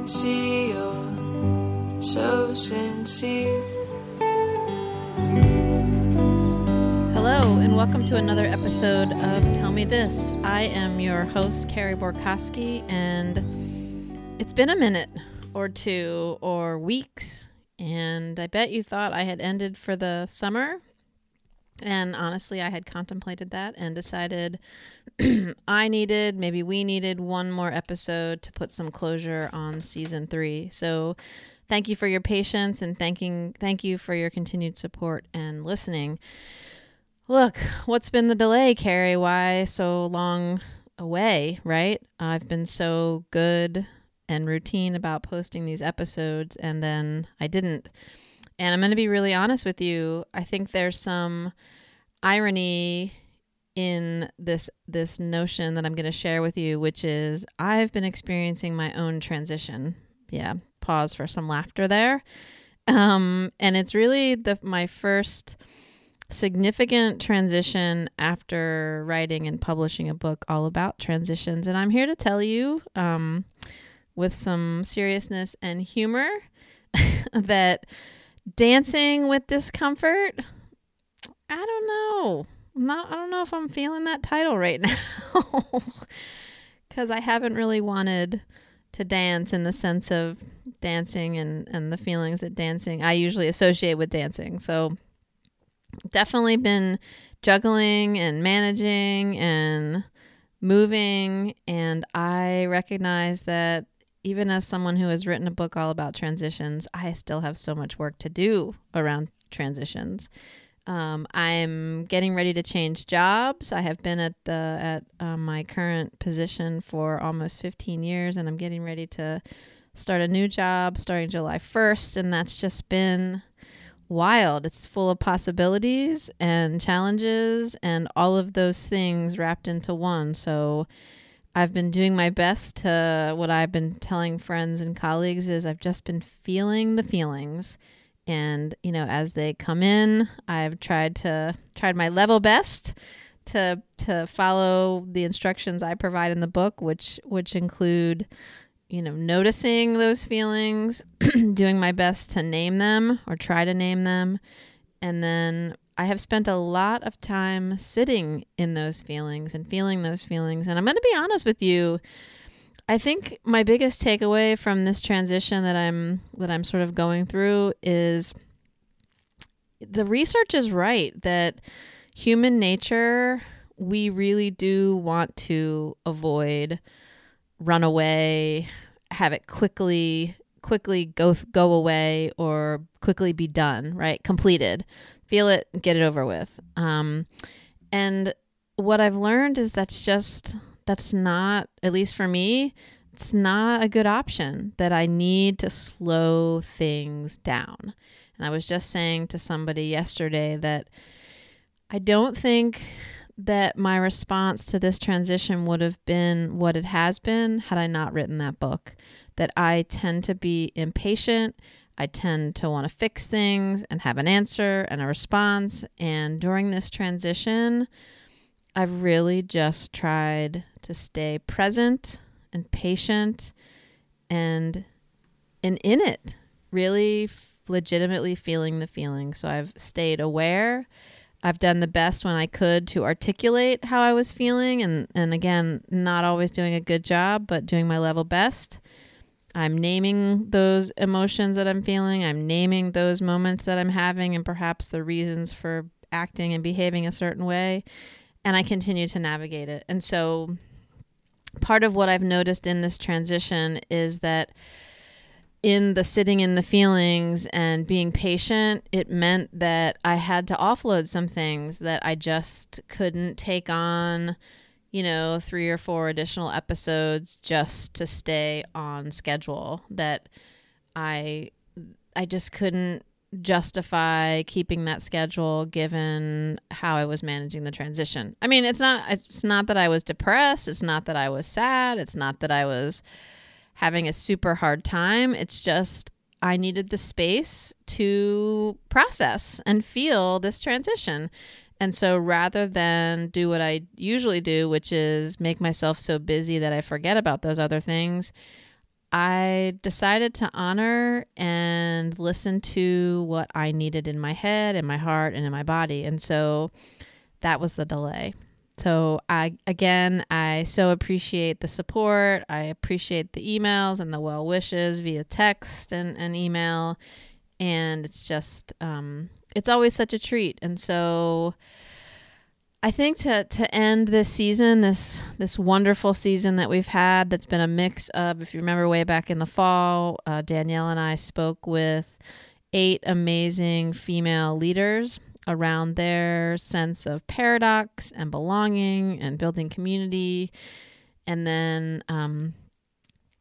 can see you're so sincere. Hello, and welcome to another episode of Tell Me This. I am your host, Carey Borkowski, and it's been a minute or two or weeks, and I bet you thought I had ended for the summer. And honestly, I had contemplated that and decided I needed, maybe we needed one more episode to put some closure on season three. So thank you for your patience and thanking thank you for your continued support and listening. Look, what's been the delay, Carey? Why so long away, right? I've been so good and routine about posting these episodes, and then I didn't. And I'm going to be really honest with you. I think there's some irony in this this notion that I'm going to share with you, which is I've been experiencing my own transition. Yeah, pause for some laughter there. Um, and it's really the my first significant transition after writing and publishing a book all about transitions. And I'm here to tell you, um, with some seriousness and humor, that dancing with discomfort, I don't know. I'm not, I don't know if I'm feeling that title right now. Because I haven't really wanted to dance in the sense of dancing and, and the feelings that dancing I usually associate with dancing. So definitely been juggling and managing and moving. And I recognize that even as someone who has written a book all about transitions, I still have so much work to do around transitions. Um, I'm getting ready to change jobs. I have been at the at uh, my current position for almost 15 years, and I'm getting ready to start a new job starting July 1st, and that's just been wild. It's full of possibilities and challenges and all of those things wrapped into one. So I've been doing my best to what I've been telling friends and colleagues is I've just been feeling the feelings and you know as they come in I've tried to tried my level best to to follow the instructions I provide in the book which which include you know, noticing those feelings, doing my best to name them or try to name them. And then I have spent a lot of time sitting in those feelings and feeling those feelings. And I'm going to be honest with you. I think my biggest takeaway from this transition that I'm that I'm sort of going through is the research is right that human nature we really do want to avoid run away, have it quickly quickly go go away or quickly be done, right? Completed. Feel it, get it over with. Um, and what I've learned is that's just that's not at least for me, it's not a good option that I need to slow things down. And I was just saying to somebody yesterday that I don't think that my response to this transition would have been what it has been had I not written that book. That I tend to be impatient. I tend to want to fix things and have an answer and a response. And during this transition, I've really just tried to stay present and patient and and in it, really f- legitimately feeling the feeling. So I've stayed aware I've done the best when I could to articulate how I was feeling and and again, not always doing a good job, but doing my level best. I'm naming those emotions that I'm feeling. I'm naming those moments that I'm having and perhaps the reasons for acting and behaving a certain way. And I continue to navigate it. And so part of what I've noticed in this transition is that in the sitting in the feelings and being patient, it meant that I had to offload some things that I just couldn't take on, you know, three or four additional episodes just to stay on schedule. That I I just couldn't justify keeping that schedule given how I was managing the transition. I mean, it's not it's not that I was depressed, it's not that I was sad, it's not that I was having a super hard time. It's just I needed the space to process and feel this transition. And so rather than do what I usually do, which is make myself so busy that I forget about those other things, I decided to honor and listen to what I needed in my head, in my heart, and in my body. And so that was the delay. So I again, I so appreciate the support. I appreciate the emails and the well wishes via text and, and email. And it's just um, it's always such a treat. And so I think to to end this season, this this wonderful season that we've had, that's been a mix of. If you remember way back in the fall, uh, Danielle and I spoke with eight amazing female leaders around their sense of paradox and belonging and building community. And then um,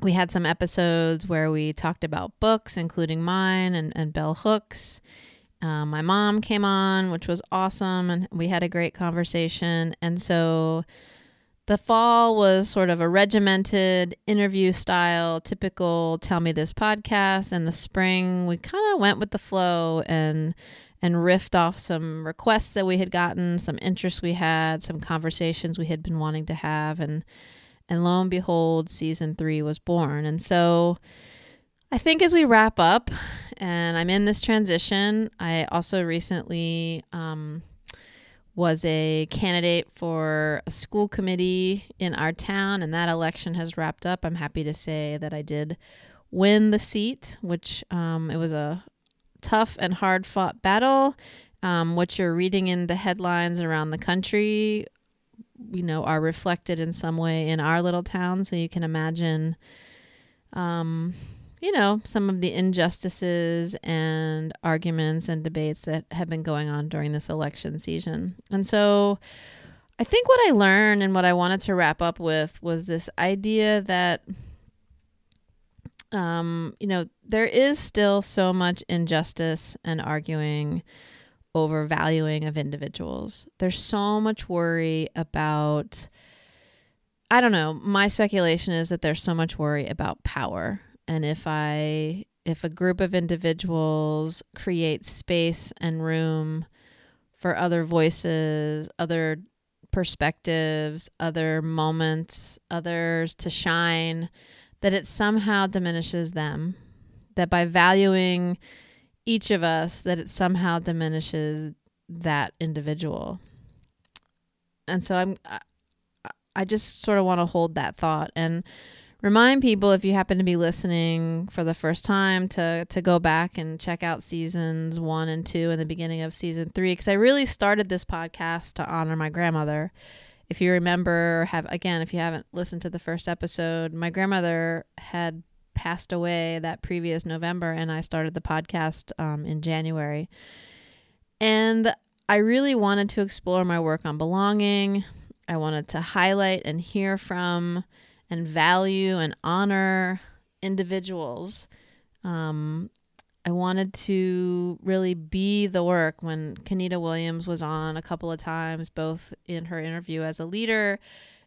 we had some episodes where we talked about books, including mine and, and Bell Hooks. Um, my mom came on, which was awesome, and we had a great conversation. And so the fall was sort of a regimented interview style, typical Tell Me This podcast. And the spring, we kind of went with the flow and and riffed off some requests that we had gotten, some interests we had, some conversations we had been wanting to have, and and lo and behold, season three was born. And so I think as we wrap up, and I'm in this transition, I also recently um, was a candidate for a school committee in our town, and that election has wrapped up. I'm happy to say that I did win the seat, which um, it was a tough and hard fought battle. Um, what you're reading in the headlines around the country, you know, are reflected in some way in our little town. So you can imagine, um, you know, some of the injustices and arguments and debates that have been going on during this election season. And so I think what I learned and what I wanted to wrap up with was this idea that um, you know, there is still so much injustice and arguing over valuing of individuals. There's so much worry about I don't know, my speculation is that there's so much worry about power. And if I if a group of individuals create space and room for other voices, other perspectives, other moments, others to shine, that it somehow diminishes them. That by valuing each of us that it somehow diminishes that individual. And so i'm i just sort of want to hold that thought. And remind people if you happen to be listening for the first time to to go back and check out seasons 1 and 2 in the beginning of season 3 cuz I really started this podcast to honor my grandmother. If you remember have again if you haven't listened to the first episode my grandmother had passed away that previous november and i started the podcast um, in january. And i really wanted to explore my work on belonging. I wanted to highlight and hear from and value and honor individuals um, I wanted to really be the work when Kenita Williams was on a couple of times, both in her interview as a leader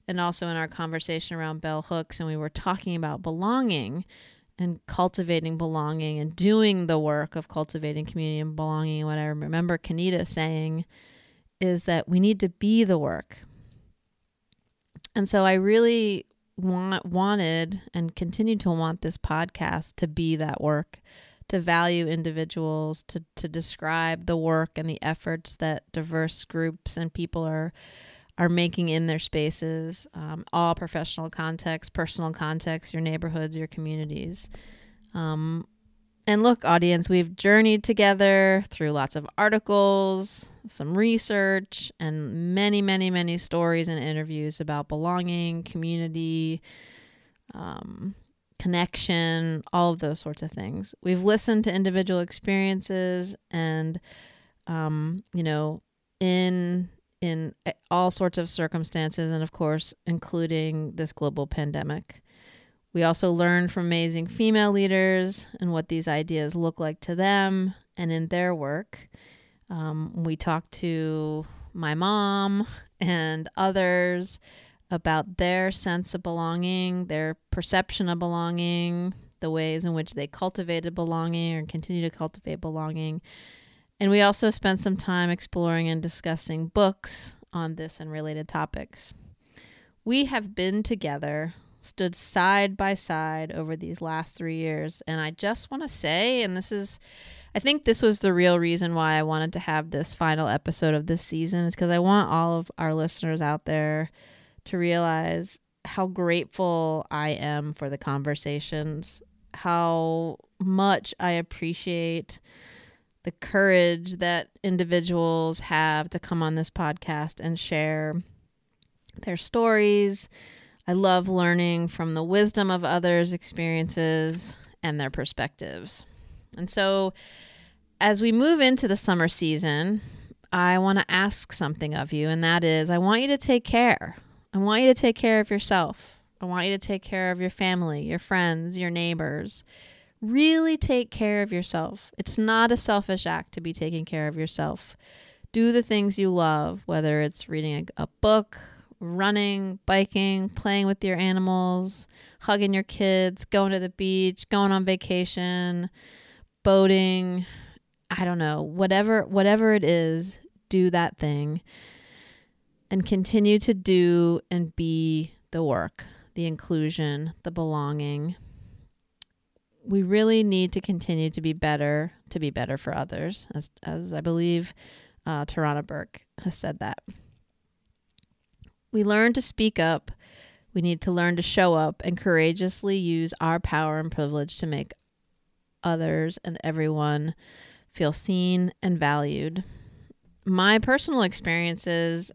and also in our conversation around bell hooks. And we were talking about belonging and cultivating belonging and doing the work of cultivating community and belonging. And what I remember Kenita saying is that we need to be the work. And so I really want, wanted and continue to want this podcast to be that work to value individuals, to, to describe the work and the efforts that diverse groups and people are are making in their spaces, um, all professional contexts, personal contexts, your neighborhoods, your communities. Um, and look, audience, we've journeyed together through lots of articles, some research, and many, many, many stories and interviews about belonging, community, um, connection, all of those sorts of things. We've listened to individual experiences and, um, you know, in in all sorts of circumstances, and of course, including this global pandemic. We also learned from amazing female leaders and what these ideas look like to them and in their work. Um, we talked to my mom and others about their sense of belonging, their perception of belonging, the ways in which they cultivated belonging or continue to cultivate belonging. And we also spent some time exploring and discussing books on this and related topics. We have been together, stood side by side over these last three years. And I just want to say, and this is, I think this was the real reason why I wanted to have this final episode of this season, is because I want all of our listeners out there to realize how grateful I am for the conversations, how much I appreciate the courage that individuals have to come on this podcast and share their stories. I love learning from the wisdom of others' experiences and their perspectives. And so, as we move into the summer season, I want to ask something of you, and that is I want you to take care. I want you to take care of yourself. I want you to take care of your family, your friends, your neighbors. Really take care of yourself. It's not a selfish act to be taking care of yourself. Do the things you love, whether it's reading a, a book, running, biking, playing with your animals, hugging your kids, going to the beach, going on vacation, boating, I don't know, whatever whatever it is, do that thing and continue to do and be the work, the inclusion, the belonging. We really need to continue to be better, to be better for others, as, as I believe uh, Tarana Burke has said that. We learn to speak up. We need to learn to show up and courageously use our power and privilege to make others and everyone feel seen and valued. My personal experiences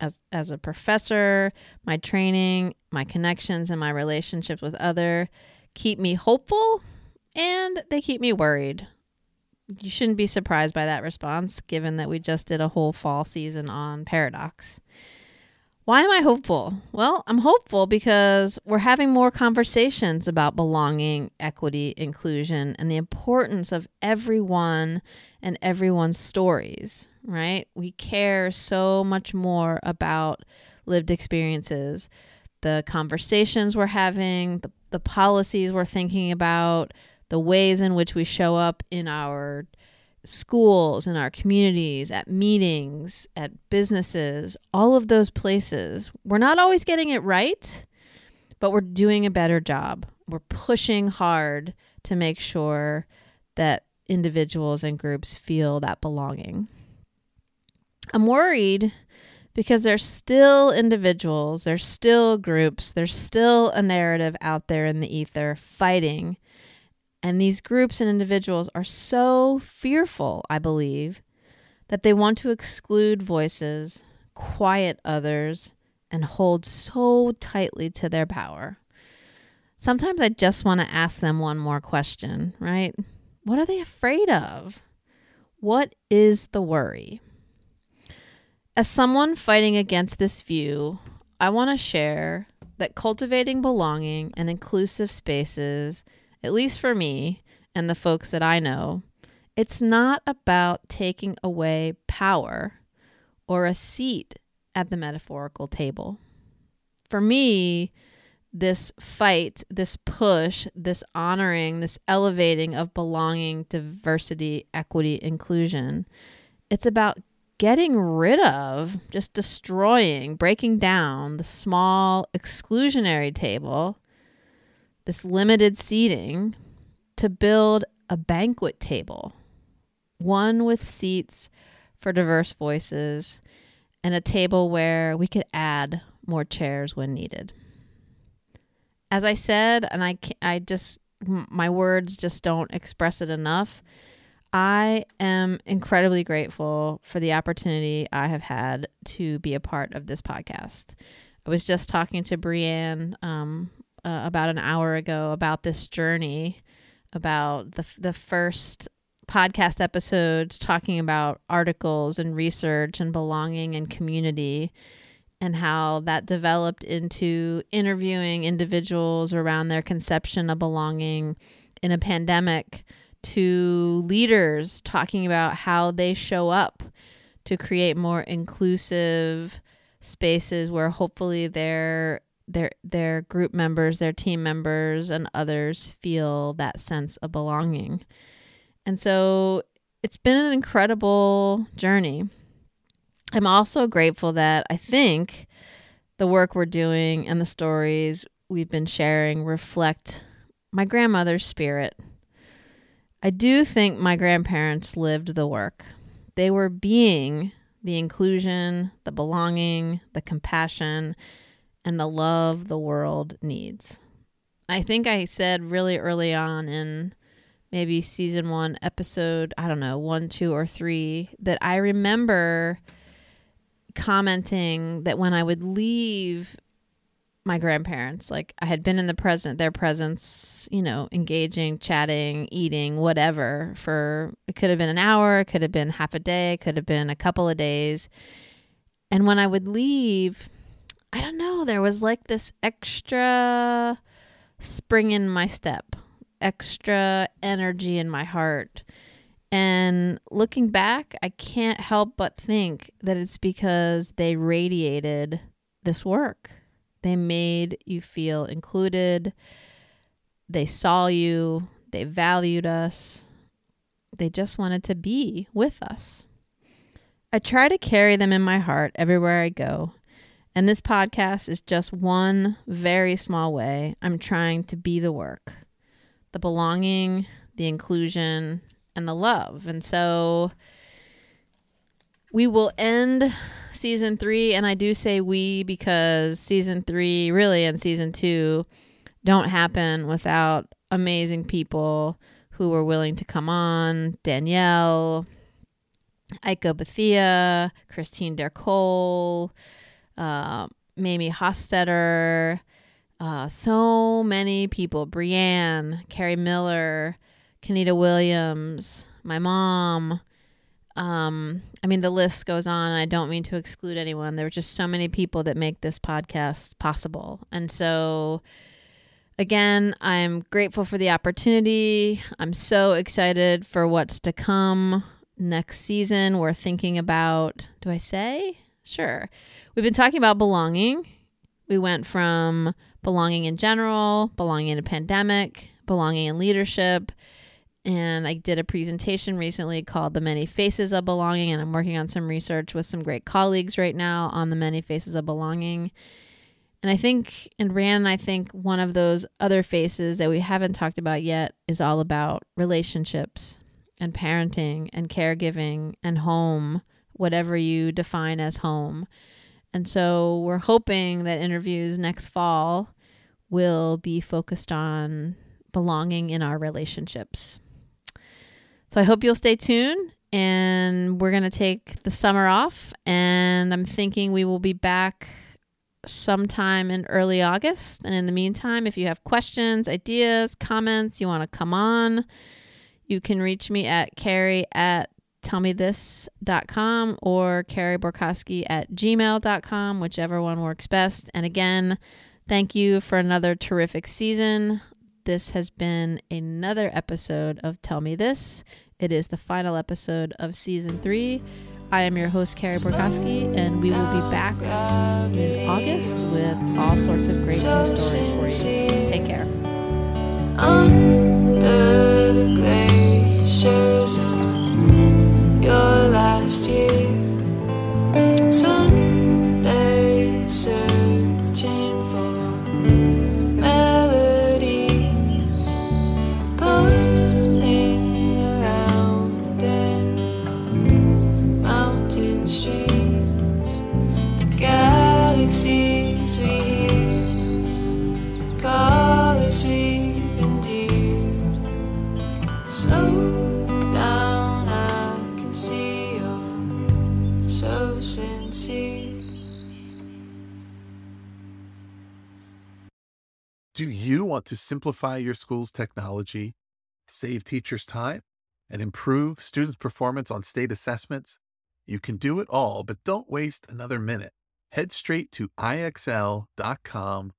as as a professor, my training, my connections and my relationships with other keep me hopeful and they keep me worried. You shouldn't be surprised by that response given that we just did a whole fall season on paradox. Why am I hopeful? Well, I'm hopeful because we're having more conversations about belonging, equity, inclusion, and the importance of everyone and everyone's stories right? We care so much more about lived experiences, the conversations we're having, the, the policies we're thinking about, the ways in which we show up in our schools, in our communities, at meetings, at businesses, all of those places. We're not always getting it right, but we're doing a better job. We're pushing hard to make sure that individuals and groups feel that belonging. I'm worried because there's still individuals, there's still groups, there's still a narrative out there in the ether fighting. And these groups and individuals are so fearful, I believe, that they want to exclude voices, quiet others, and hold so tightly to their power. Sometimes I just want to ask them one more question, right? What are they afraid of? What is the worry? As someone fighting against this view, I want to share that cultivating belonging and inclusive spaces, at least for me and the folks that I know, it's not about taking away power or a seat at the metaphorical table. For me, this fight, this push, this honoring, this elevating of belonging, diversity, equity, inclusion, it's about getting rid of, just destroying, breaking down the small exclusionary table, this limited seating, to build a banquet table, one with seats for diverse voices, and a table where we could add more chairs when needed. As I said, and I, I just, my words just don't express it enough. I am incredibly grateful for the opportunity I have had to be a part of this podcast. I was just talking to Brienne um, uh, about an hour ago about this journey, about the the first podcast episodes talking about articles and research and belonging and community and how that developed into interviewing individuals around their conception of belonging in a pandemic to leaders talking about how they show up to create more inclusive spaces where hopefully their their their group members, their team members and others feel that sense of belonging. And so it's been an incredible journey. I'm also grateful that I think the work we're doing and the stories we've been sharing reflect my grandmother's spirit. I do think my grandparents lived the work. They were being the inclusion, the belonging, the compassion, and the love the world needs. I think I said really early on in maybe season one, episode, I don't know, one, two, or three, that I remember commenting that when I would leave my grandparents, like I had been in the present, their presence, you know, engaging, chatting, eating, whatever, for it could have been an hour, it could have been half a day, it could have been a couple of days. And when I would leave, I don't know, there was like this extra spring in my step extra energy in my heart. And looking back, I can't help but think that it's because they radiated this work. They made you feel included. They saw you. They valued us. They just wanted to be with us. I try to carry them in my heart everywhere I go. And this podcast is just one very small way I'm trying to be the work the belonging, the inclusion, and the love. And so we will end season three. And I do say we because season three, really, and season two don't happen without amazing people who were willing to come on Danielle, Aiko Bethea, Christine Dercole, uh, Mamie Hostetter, uh, so many people Brienne, Carrie Miller, Kenita Williams, my mom. Um, I mean, the list goes on. I don't mean to exclude anyone. There are just so many people that make this podcast possible. And so, again, I'm grateful for the opportunity. I'm so excited for what's to come next season. We're thinking about, do I say? Sure. We've been talking about belonging. We went from belonging in general, belonging in a pandemic, belonging in leadership. And I did a presentation recently called The Many Faces of Belonging, and I'm working on some research with some great colleagues right now on the many faces of belonging. And I think, and Rand I think one of those other faces that we haven't talked about yet is all about relationships and parenting and caregiving and home, whatever you define as home. And so we're hoping that interviews next fall will be focused on belonging in our relationships. So I hope you'll stay tuned and we're going to take the summer off and I'm thinking we will be back sometime in early August. And in the meantime, if you have questions, ideas, comments, you want to come on, you can reach me at carey at tellmethis.com or Carey Borkowski at gmail.com, whichever one works best. And again, thank you for another terrific season. This has been another episode of Tell Me This. It is the final episode of season three. I am your host, Carey Borkowski, and we will be back in August with all sorts of great new stories for you. Take care. Under the glaciers your last year. Someday searching for melodies, burning around in mountain streams, the galaxies we hear, colors we've endeared. So. So. Do you want to simplify your school's technology, save teachers time, and improve students' performance on state assessments? You can do it all, but don't waste another minute. Head straight to ixl.com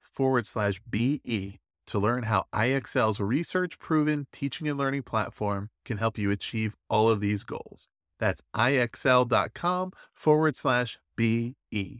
forward slash BE to learn how IXL's research proven teaching and learning platform can help you achieve all of these goals. That's ixl.com forward slash BE.